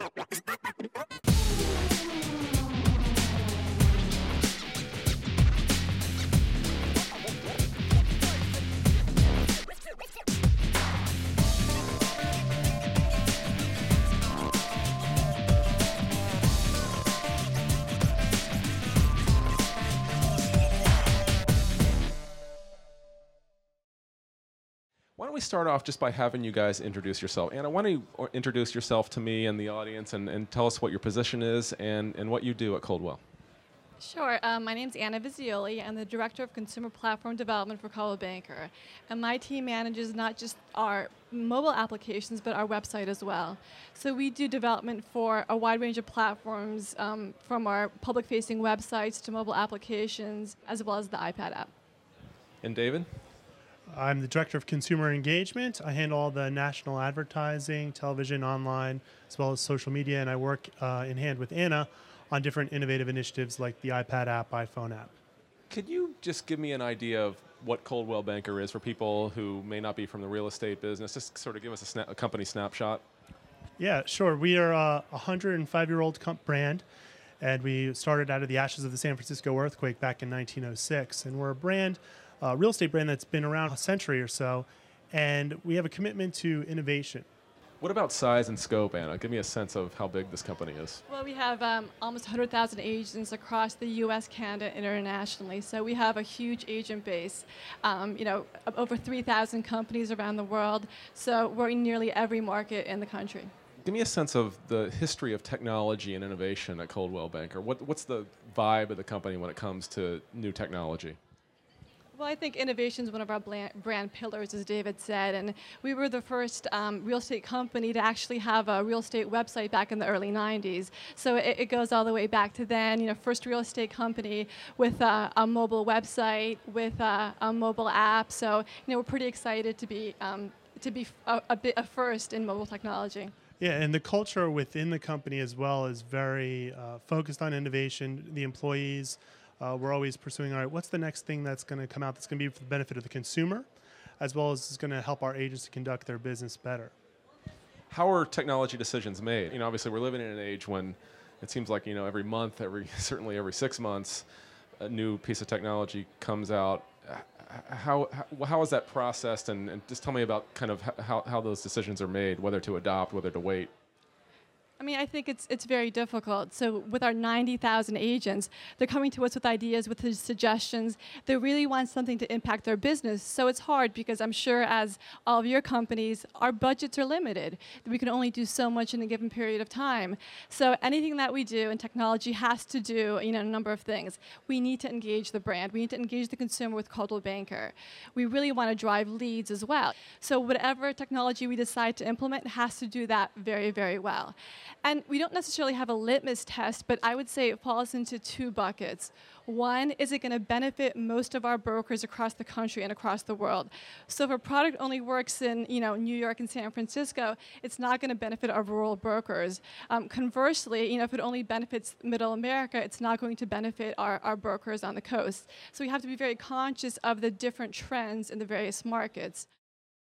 Thank you. Why don't we start off just by having you guys introduce yourself? Anna, why don't you uh, introduce yourself to me and the audience and, and tell us what your position is and, and what you do at Coldwell? Sure. Um, my name is Anna Vizioli. I'm the Director of Consumer Platform Development for Coldwell Banker. And my team manages not just our mobile applications, but our website as well. So we do development for a wide range of platforms, um, from our public facing websites to mobile applications, as well as the iPad app. And David? I'm the director of consumer engagement. I handle all the national advertising, television, online, as well as social media, and I work uh, in hand with Anna on different innovative initiatives like the iPad app, iPhone app. Could you just give me an idea of what Coldwell Banker is for people who may not be from the real estate business? Just sort of give us a, sna- a company snapshot. Yeah, sure. We are a 105 year old comp- brand, and we started out of the ashes of the San Francisco earthquake back in 1906. And we're a brand uh, real estate brand that's been around a century or so, and we have a commitment to innovation. What about size and scope, Anna? Give me a sense of how big this company is. Well, we have um, almost 100,000 agents across the U.S., Canada, internationally. So we have a huge agent base. Um, you know, over 3,000 companies around the world. So we're in nearly every market in the country. Give me a sense of the history of technology and innovation at Coldwell Banker. What, what's the vibe of the company when it comes to new technology? Well, I think innovation is one of our brand pillars, as David said, and we were the first um, real estate company to actually have a real estate website back in the early 90s. So it, it goes all the way back to then. You know, first real estate company with a, a mobile website, with a, a, mobile app. So you know, we're pretty excited to be um, to be a, a bit a first in mobile technology. Yeah, and the culture within the company as well is very uh, focused on innovation. The employees uh, we're always pursuing all right what's the next thing that's going to come out that's going to be for the benefit of the consumer as well as is going to help our agents to conduct their business better? How are technology decisions made? You know obviously we're living in an age when it seems like you know every month every certainly every six months a new piece of technology comes out. How, how, how is that processed? And, and just tell me about kind of how, how those decisions are made whether to adopt whether to wait I mean, I think it's it's very difficult. So with our 90,000 agents, they're coming to us with ideas, with suggestions. They really want something to impact their business. So it's hard because I'm sure, as all of your companies, our budgets are limited. We can only do so much in a given period of time. So anything that we do in technology has to do, you know, a number of things. We need to engage the brand. We need to engage the consumer with Coldwell Banker. We really want to drive leads as well. So whatever technology we decide to implement has to do that very, very well. And we don't necessarily have a litmus test, but I would say it falls into two buckets. One, is it going to benefit most of our brokers across the country and across the world? So if a product only works in you know New York and San Francisco, it's not going to benefit our rural brokers. Um, conversely, you know if it only benefits Middle America, it's not going to benefit our, our brokers on the coast. So we have to be very conscious of the different trends in the various markets.